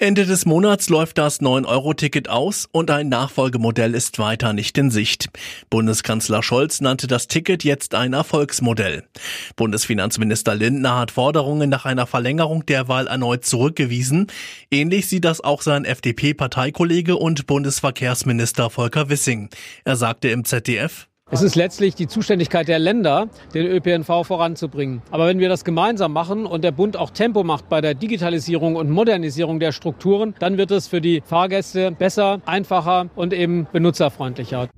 Ende des Monats läuft das 9-Euro-Ticket aus und ein Nachfolgemodell ist weiter nicht in Sicht. Bundeskanzler Scholz nannte das Ticket jetzt ein Erfolgsmodell. Bundesfinanzminister Lindner hat Forderungen nach einer Verlängerung der Wahl erneut zurückgewiesen. Ähnlich sieht das auch sein FDP-Parteikollege und Bundesverkehrsminister Volker Wissing. Er sagte im ZDF, es ist letztlich die Zuständigkeit der Länder, den ÖPNV voranzubringen. Aber wenn wir das gemeinsam machen und der Bund auch Tempo macht bei der Digitalisierung und Modernisierung der Strukturen, dann wird es für die Fahrgäste besser, einfacher und eben benutzerfreundlicher.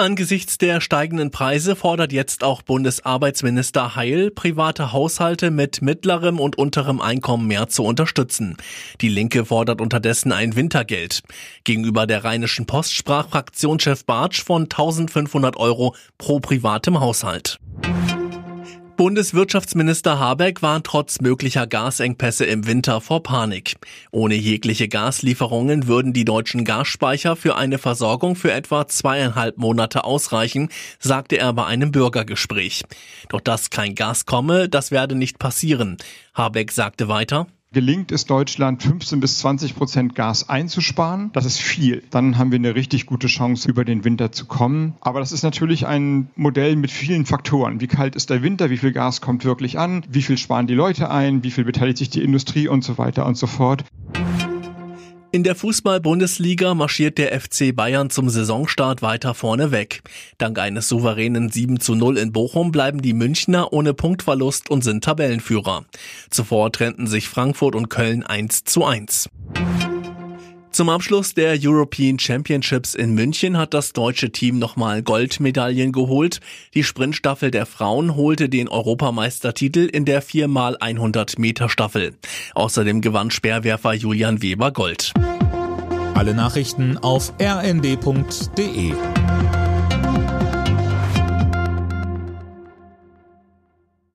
Angesichts der steigenden Preise fordert jetzt auch Bundesarbeitsminister Heil, private Haushalte mit mittlerem und unterem Einkommen mehr zu unterstützen. Die Linke fordert unterdessen ein Wintergeld. Gegenüber der Rheinischen Post sprach Fraktionschef Bartsch von 1500 Euro pro privatem Haushalt. Bundeswirtschaftsminister Habeck warnt trotz möglicher Gasengpässe im Winter vor Panik. Ohne jegliche Gaslieferungen würden die deutschen Gasspeicher für eine Versorgung für etwa zweieinhalb Monate ausreichen, sagte er bei einem Bürgergespräch. Doch dass kein Gas komme, das werde nicht passieren. Habeck sagte weiter, Gelingt es Deutschland, 15 bis 20 Prozent Gas einzusparen, das ist viel. Dann haben wir eine richtig gute Chance, über den Winter zu kommen. Aber das ist natürlich ein Modell mit vielen Faktoren. Wie kalt ist der Winter? Wie viel Gas kommt wirklich an? Wie viel sparen die Leute ein? Wie viel beteiligt sich die Industrie und so weiter und so fort? In der Fußball-Bundesliga marschiert der FC Bayern zum Saisonstart weiter vorne weg. Dank eines souveränen 7 zu 0 in Bochum bleiben die Münchner ohne Punktverlust und sind Tabellenführer. Zuvor trennten sich Frankfurt und Köln 1 zu 1. Zum Abschluss der European Championships in München hat das deutsche Team nochmal Goldmedaillen geholt. Die Sprintstaffel der Frauen holte den Europameistertitel in der 4x100 Meter Staffel. Außerdem gewann Speerwerfer Julian Weber Gold. Alle Nachrichten auf rnd.de